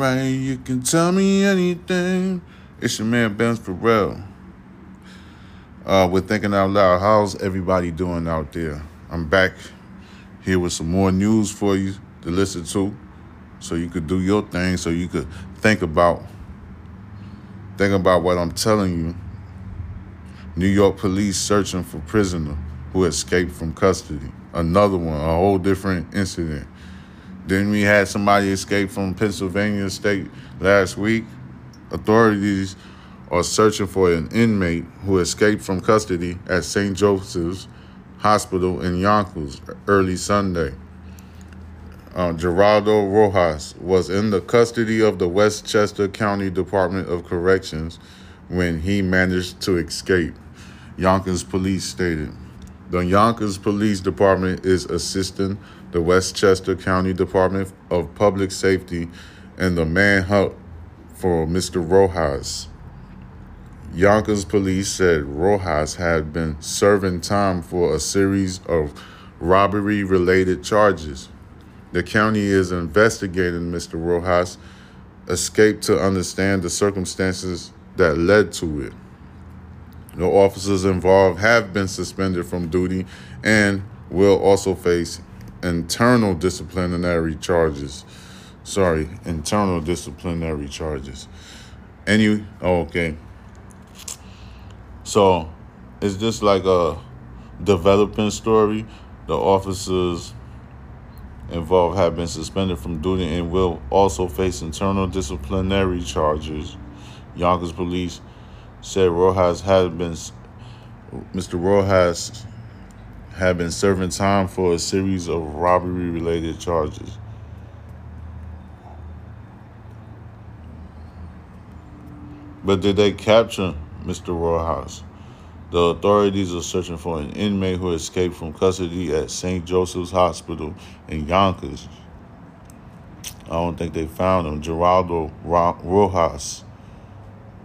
right, you can tell me anything. It's your man Ben Farrell. Uh, we're thinking out loud. How's everybody doing out there? I'm back here with some more news for you to listen to, so you could do your thing, so you could think about think about what I'm telling you. New York police searching for prisoner who escaped from custody. Another one, a whole different incident. Then we had somebody escape from Pennsylvania State last week. Authorities are searching for an inmate who escaped from custody at St. Joseph's Hospital in Yonkers early Sunday. Uh, Geraldo Rojas was in the custody of the Westchester County Department of Corrections when he managed to escape, Yonkers police stated. The Yonkers Police Department is assisting the Westchester County Department of Public Safety and the manhunt for Mr. Rojas. Yonkers police said Rojas had been serving time for a series of robbery related charges. The county is investigating Mr. Rojas' escape to understand the circumstances that led to it. The officers involved have been suspended from duty and will also face internal disciplinary charges. Sorry, internal disciplinary charges. And you, oh, okay. So, it's just like a developing story. The officers involved have been suspended from duty and will also face internal disciplinary charges. Yonkers police said Rojas had been Mr. Rojas had been serving time for a series of robbery related charges. But did they capture Mr. Rojas? The authorities are searching for an inmate who escaped from custody at St. Joseph's Hospital in Yonkers. I don't think they found him. Geraldo Rojas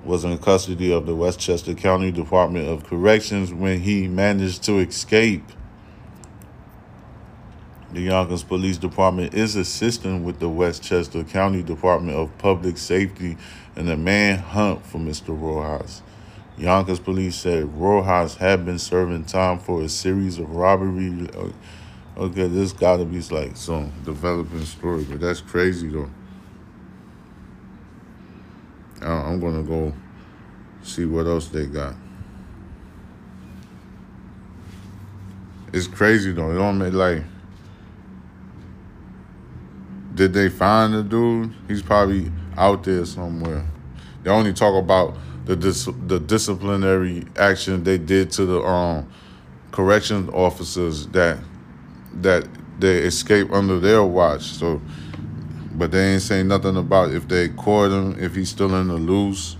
was in custody of the Westchester County Department of Corrections when he managed to escape. The Yonkers Police Department is assisting with the Westchester County Department of Public Safety in the manhunt for Mr. Rojas. Yonkers police said Rojas had been serving time for a series of robbery. Uh, okay, this gotta be like some developing story, but that's crazy though. I'm gonna go see what else they got. It's crazy though. It don't make like. Did they find the dude? He's probably out there somewhere. They only talk about the dis- the disciplinary action they did to the um correction officers that that they escaped under their watch. So, but they ain't saying nothing about if they caught him, if he's still in the loose.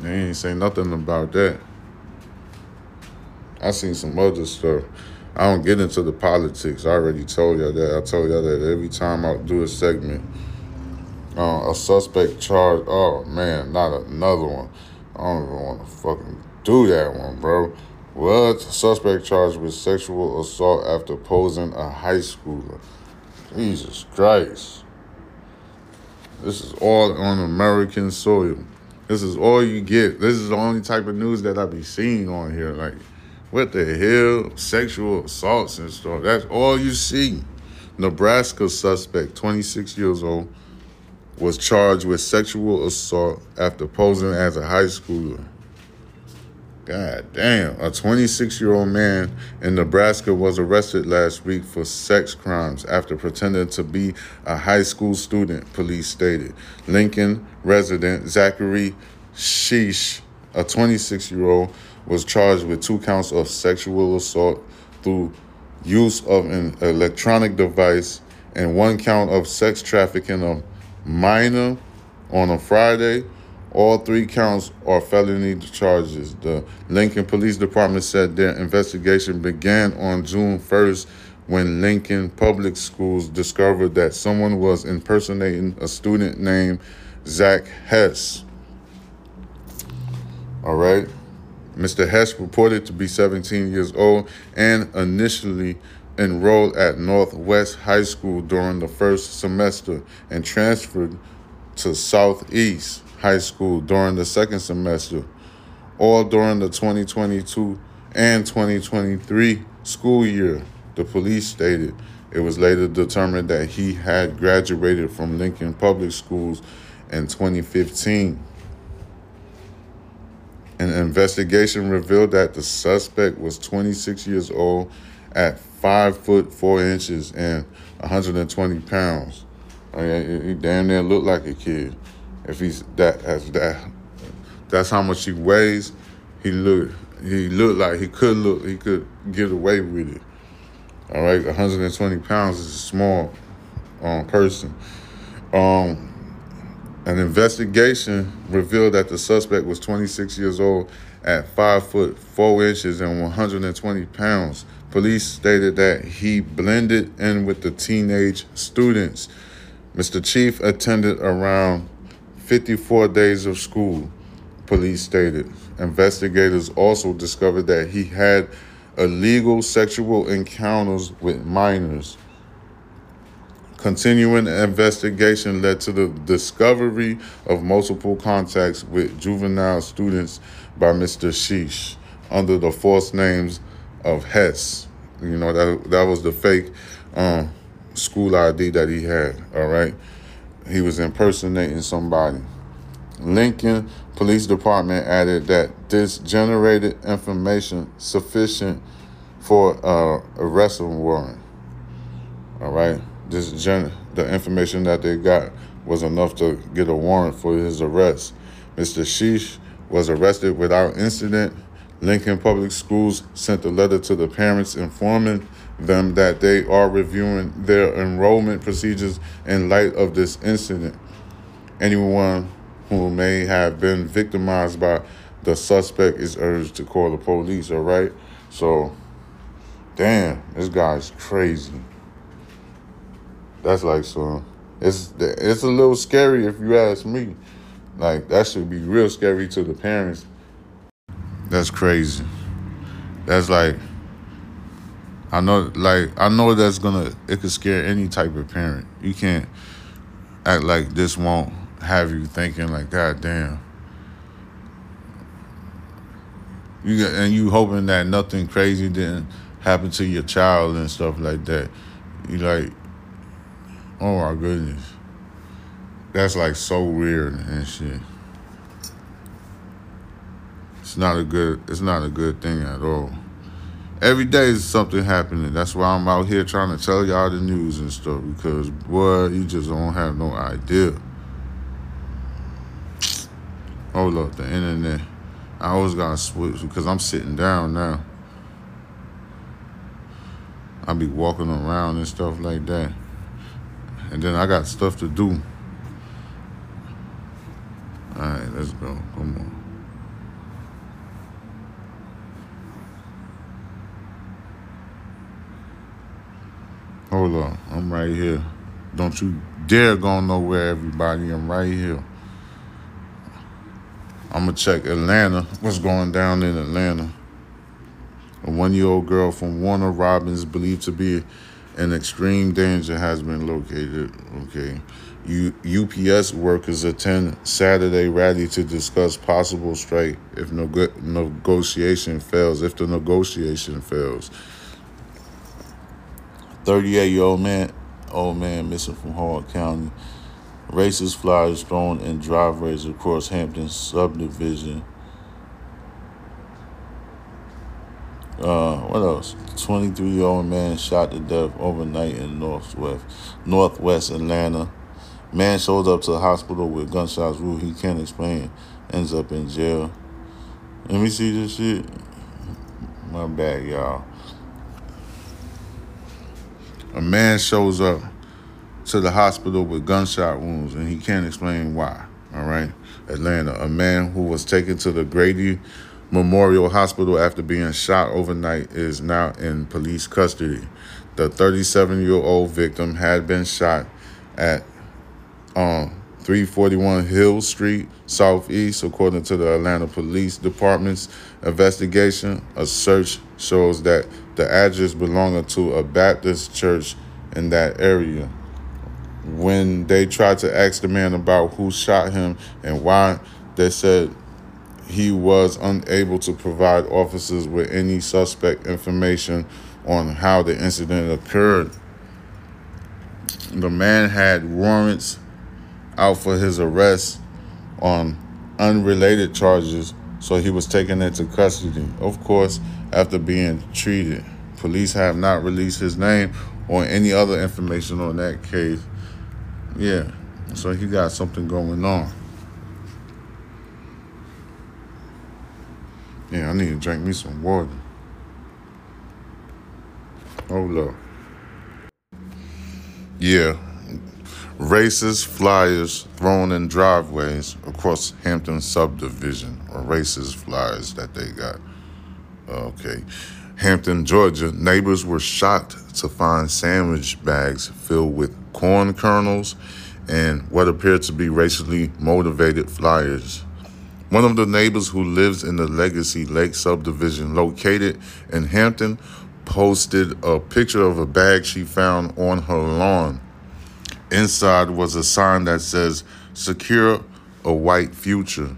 They ain't saying nothing about that. I seen some other stuff. I don't get into the politics. I already told y'all that. I told y'all that every time I do a segment uh, a suspect charged. Oh man, not another one. I don't even want to fucking do that one, bro. What? Suspect charged with sexual assault after posing a high schooler. Jesus Christ. This is all on American soil. This is all you get. This is the only type of news that I be seeing on here. Like, what the hell? Sexual assaults and stuff. That's all you see. Nebraska suspect, 26 years old, was charged with sexual assault after posing as a high schooler. God damn. A 26 year old man in Nebraska was arrested last week for sex crimes after pretending to be a high school student, police stated. Lincoln resident Zachary Sheesh, a 26 year old, was charged with two counts of sexual assault through use of an electronic device and one count of sex trafficking of minor on a Friday. All three counts are felony charges. The Lincoln Police Department said their investigation began on June 1st when Lincoln Public Schools discovered that someone was impersonating a student named Zach Hess. All right. Mr. Hess reported to be 17 years old and initially enrolled at Northwest High School during the first semester and transferred to Southeast High School during the second semester, all during the 2022 and 2023 school year, the police stated. It was later determined that he had graduated from Lincoln Public Schools in 2015. An investigation revealed that the suspect was 26 years old at 5 foot 4 inches and 120 pounds. I mean, he damn near looked like a kid. If he's that as that, that's how much he weighs. He looked he looked like he could look he could get away with it. All right, 120 pounds is a small um, person. Um, an investigation revealed that the suspect was 26 years old at 5 foot 4 inches and 120 pounds. Police stated that he blended in with the teenage students. Mr. Chief attended around 54 days of school, police stated. Investigators also discovered that he had illegal sexual encounters with minors. Continuing investigation led to the discovery of multiple contacts with juvenile students by Mr. Sheesh under the false names of Hess. You know, that, that was the fake um, school ID that he had, all right? He was impersonating somebody. Lincoln Police Department added that this generated information sufficient for uh, arrest warrant. All right, this gen- the information that they got was enough to get a warrant for his arrest. Mr. Sheesh was arrested without incident. Lincoln Public Schools sent a letter to the parents informing them that they are reviewing their enrollment procedures in light of this incident. Anyone who may have been victimized by the suspect is urged to call the police, all right? So, damn, this guy's crazy. That's like so. It's it's a little scary if you ask me. Like that should be real scary to the parents. That's crazy. That's like I know like I know that's gonna it could scare any type of parent. You can't act like this won't have you thinking like, God damn. You get, and you hoping that nothing crazy didn't happen to your child and stuff like that. You like, oh my goodness. That's like so weird and shit. It's not a good it's not a good thing at all. Every day is something happening. That's why I'm out here trying to tell y'all the news and stuff because boy, you just don't have no idea. Hold up, the internet. I always gotta switch because I'm sitting down now. I be walking around and stuff like that. And then I got stuff to do. Alright, let's go. Come on. Hold on. I'm right here. Don't you dare go nowhere, everybody. I'm right here. I'm gonna check Atlanta. What's going down in Atlanta? A one-year-old girl from Warner Robins, believed to be in extreme danger, has been located. Okay. U- UPS workers attend Saturday rally to discuss possible strike if no negotiation fails. If the negotiation fails, 38-year-old man, old man missing from Howard County Racist flyers thrown in driveways across Hampton subdivision. Uh, what else? 23 year old man shot to death overnight in northwest northwest Atlanta. Man shows up to the hospital with gunshots wound he can't explain. Ends up in jail. Let me see this shit. My bad, y'all. A man shows up to the hospital with gunshot wounds, and he can't explain why. All right. Atlanta, a man who was taken to the Grady Memorial Hospital after being shot overnight is now in police custody. The 37 year old victim had been shot at um, 341 Hill Street, Southeast, according to the Atlanta Police Department's investigation. A search shows that the address belonged to a Baptist church in that area. When they tried to ask the man about who shot him and why, they said he was unable to provide officers with any suspect information on how the incident occurred. The man had warrants out for his arrest on unrelated charges, so he was taken into custody. Of course, after being treated, police have not released his name or any other information on that case. Yeah, so he got something going on. Yeah, I need to drink me some water. Hold up. Yeah, racist flyers thrown in driveways across Hampton subdivision, or racist flyers that they got. Okay. Hampton, Georgia, neighbors were shocked to find sandwich bags filled with corn kernels and what appeared to be racially motivated flyers. One of the neighbors who lives in the Legacy Lake subdivision located in Hampton posted a picture of a bag she found on her lawn. Inside was a sign that says, Secure a white future.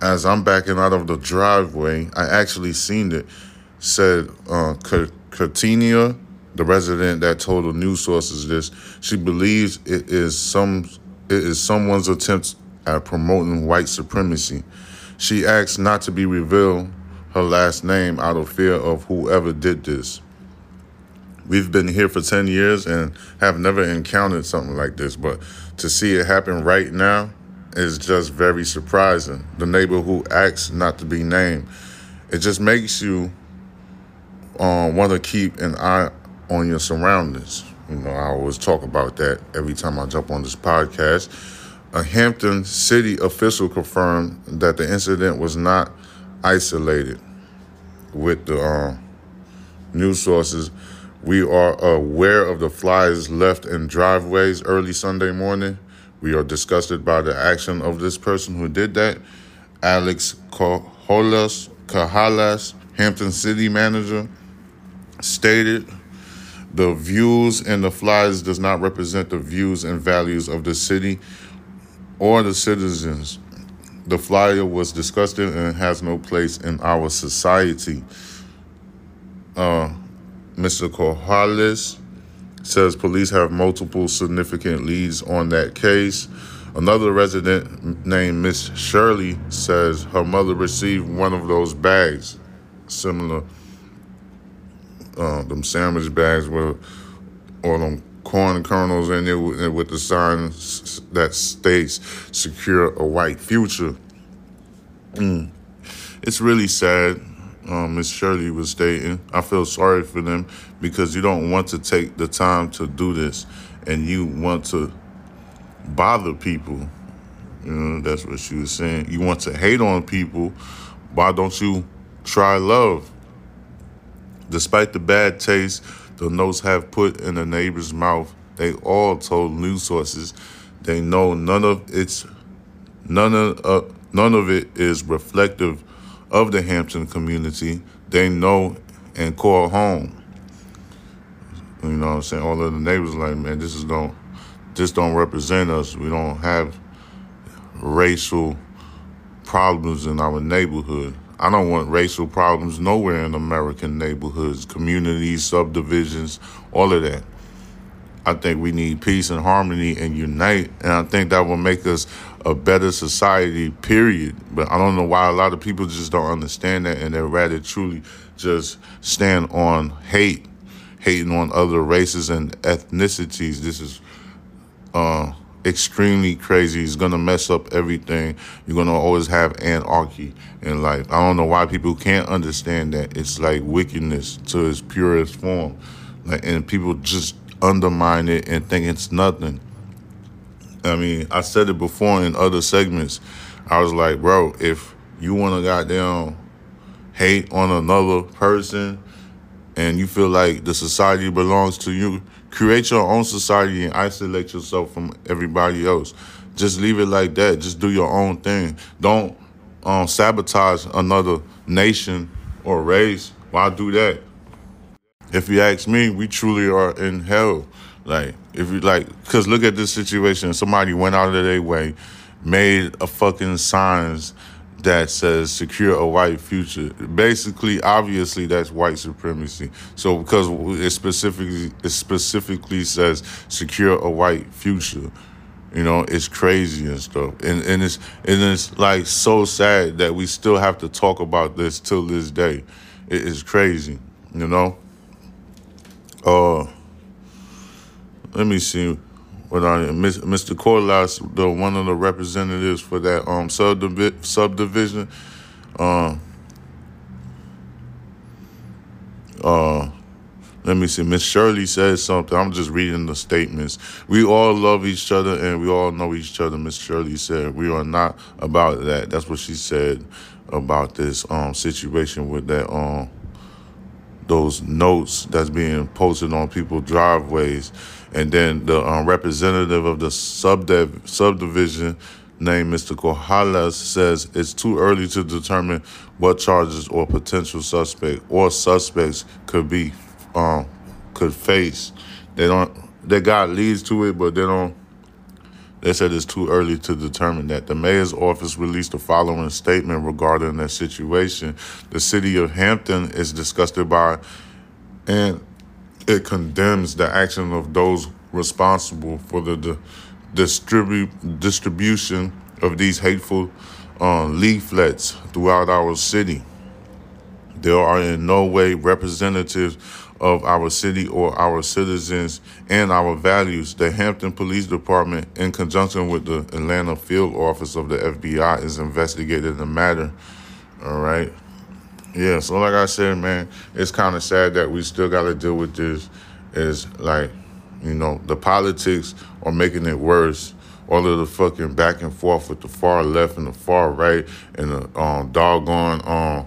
As I'm backing out of the driveway, I actually seen it. Said uh, the resident that told the news sources this, she believes it is some it is someone's attempt at promoting white supremacy. She asked not to be revealed her last name out of fear of whoever did this. We've been here for 10 years and have never encountered something like this, but to see it happen right now is just very surprising. The neighbor who asks not to be named, it just makes you um, want to keep an eye on your surroundings. You know, I always talk about that every time I jump on this podcast a Hampton city official confirmed that the incident was not isolated. With the uh, news sources, we are aware of the flyers left in driveways early Sunday morning. We are disgusted by the action of this person who did that. Alex Cajolas, Cajalas, Hampton city manager, stated the views and the flyers does not represent the views and values of the city or the citizens. The flyer was disgusting and has no place in our society. Uh, Mr. Corrales says police have multiple significant leads on that case. Another resident named Miss Shirley says her mother received one of those bags, similar, uh, them sandwich bags with, or them corn kernels in there with the sign that states secure a white future. Mm. It's really sad. Um, Miss Shirley was stating, I feel sorry for them because you don't want to take the time to do this and you want to bother people. You know, that's what she was saying. You want to hate on people. Why don't you try love? Despite the bad taste the notes have put in the neighbor's mouth, they all told news sources they know none of its none of uh, none of it is reflective of the Hampton community. They know and call home. You know what I'm saying? All of the neighbors like, man, this is don't this don't represent us. We don't have racial problems in our neighborhood. I don't want racial problems nowhere in American neighborhoods, communities, subdivisions, all of that. I think we need peace and harmony and unite, and I think that will make us a better society, period. But I don't know why a lot of people just don't understand that, and they'd rather truly just stand on hate, hating on other races and ethnicities. This is uh, extremely crazy. It's gonna mess up everything. You're gonna always have anarchy in life. I don't know why people can't understand that. It's like wickedness to its purest form. Like and people just undermine it and think it's nothing. I mean, I said it before in other segments. I was like, bro, if you wanna goddamn hate on another person and you feel like the society belongs to you, Create your own society and isolate yourself from everybody else. Just leave it like that. Just do your own thing. Don't um, sabotage another nation or race. Why do that? If you ask me, we truly are in hell. Like, if you like, because look at this situation. Somebody went out of their way, made a fucking signs that says secure a white future. Basically, obviously, that's white supremacy. So because it specifically it specifically says secure a white future, you know, it's crazy and stuff. And and it's and it's like so sad that we still have to talk about this till this day. It is crazy, you know. Uh, let me see what I Mr. Corliss, the one of the representatives for that um subdivi- subdivision. Uh, uh, let me see. Miss Shirley says something. I'm just reading the statements. We all love each other and we all know each other. Miss Shirley said we are not about that. That's what she said about this um situation with that um those notes that's being posted on people's driveways and then the um, representative of the subdiv- subdivision named Mr. Corrales says it's too early to determine what charges or potential suspect or suspects could be um, could face. They don't. They got leads to it, but they don't. They said it's too early to determine that. The mayor's office released the following statement regarding that situation. The city of Hampton is disgusted by and it condemns the action of those responsible for the, the distribu- distribution of these hateful uh, leaflets throughout our city. They are in no way representatives of our city or our citizens and our values. The Hampton Police Department, in conjunction with the Atlanta Field Office of the FBI, is investigating the matter. All right. Yeah, so like I said, man, it's kind of sad that we still got to deal with this. Is like, you know, the politics are making it worse. All of the fucking back and forth with the far left and the far right and the um, doggone um,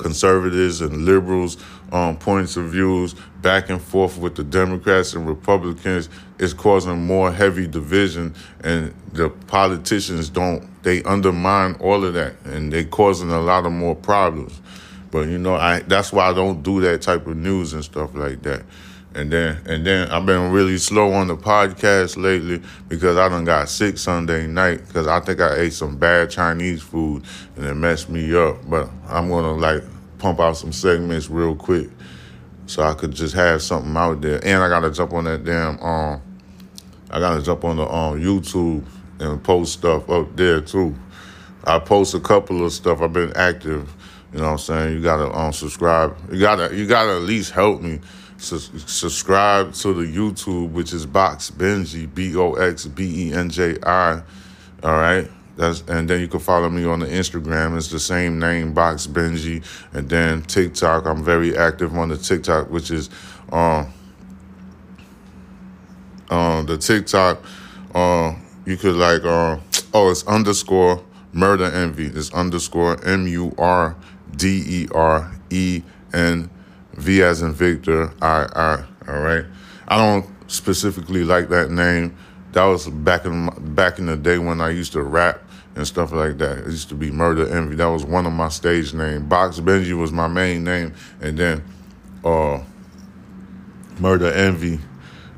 conservatives and liberals um, points of views back and forth with the Democrats and Republicans is causing more heavy division and the politicians don't they undermine all of that and they causing a lot of more problems. But you know, I that's why I don't do that type of news and stuff like that. And then and then I've been really slow on the podcast lately because I done got sick Sunday night because I think I ate some bad Chinese food and it messed me up. But I'm gonna like pump out some segments real quick so I could just have something out there. And I gotta jump on that damn um I gotta jump on the um YouTube and post stuff up there too. I post a couple of stuff. I've been active. You know what I'm saying? You gotta um subscribe. You gotta you gotta at least help me. Subscribe to the YouTube, which is Box Benji, B O X B E N J I. All right. That's and then you can follow me on the Instagram. It's the same name, Box Benji. And then TikTok. I'm very active on the TikTok, which is um uh, the TikTok. Uh, you could like uh, oh it's underscore murder envy. It's underscore M U R D E R E N V as in Victor I I. All right. I don't specifically like that name. That was back in back in the day when I used to rap and stuff like that. It used to be Murder Envy. That was one of my stage names. Box Benji was my main name, and then uh, Murder Envy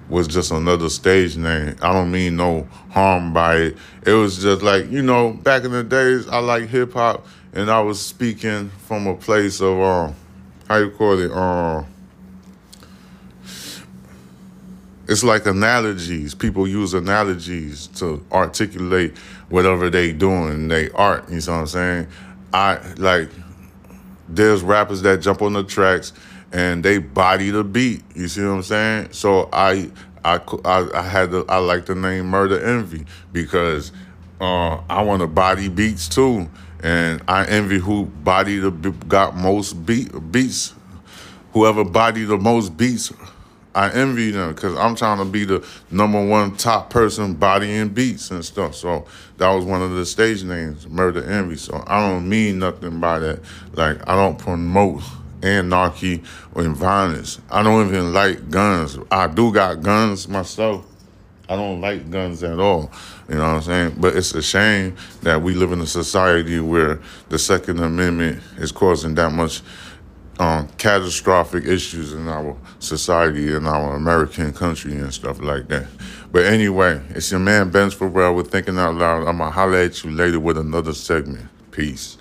was just another stage name. I don't mean no harm by it. It was just like you know, back in the days, I like hip hop, and I was speaking from a place of um, how you call it um it's like analogies. People use analogies to articulate whatever they doing, they art. You know what I'm saying? I like there's rappers that jump on the tracks and they body the beat. You see what I'm saying? So I I I, I had to, I like the name Murder Envy because uh, I want to body beats too, and I envy who body the got most beat beats. Whoever body the most beats I envy them because I'm trying to be the number one top person bodying beats and stuff. So that was one of the stage names, Murder Envy. So I don't mean nothing by that. Like I don't promote anarchy or violence. I don't even like guns. I do got guns myself. I don't like guns at all. You know what I'm saying? But it's a shame that we live in a society where the Second Amendment is causing that much um, catastrophic issues in our society, in our American country, and stuff like that. But anyway, it's your man Benz Pharrell with Thinking Out Loud. I'm going to holler at you later with another segment. Peace.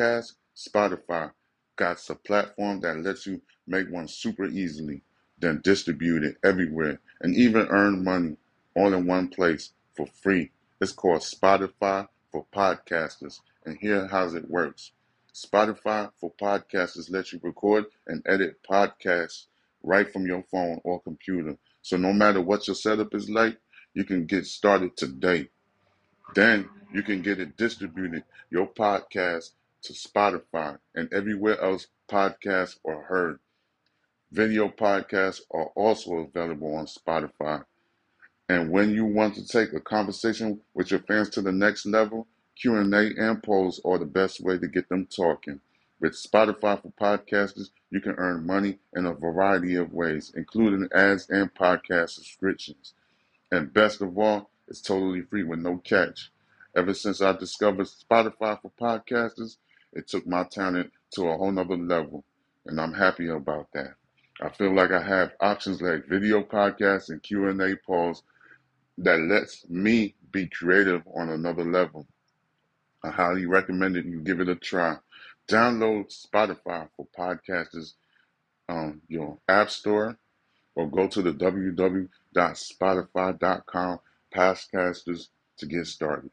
Podcast? Spotify got a platform that lets you make one super easily, then distribute it everywhere, and even earn money all in one place for free it's called Spotify for Podcasters, and here how it works. Spotify for Podcasters lets you record and edit podcasts right from your phone or computer. So no matter what your setup is like, you can get started today. Then you can get it distributed, your podcast, to Spotify and everywhere else podcasts are heard. Video podcasts are also available on Spotify. And when you want to take a conversation with your fans to the next level, Q&A and polls are the best way to get them talking. With Spotify for podcasters, you can earn money in a variety of ways, including ads and podcast subscriptions. And best of all, it's totally free with no catch. Ever since I discovered Spotify for podcasters, it took my talent to a whole nother level, and I'm happy about that. I feel like I have options like video podcasts and Q&A polls that lets me be creative on another level. I highly recommend it. You give it a try. Download Spotify for podcasters on your app store or go to the www.spotify.com podcasters to get started.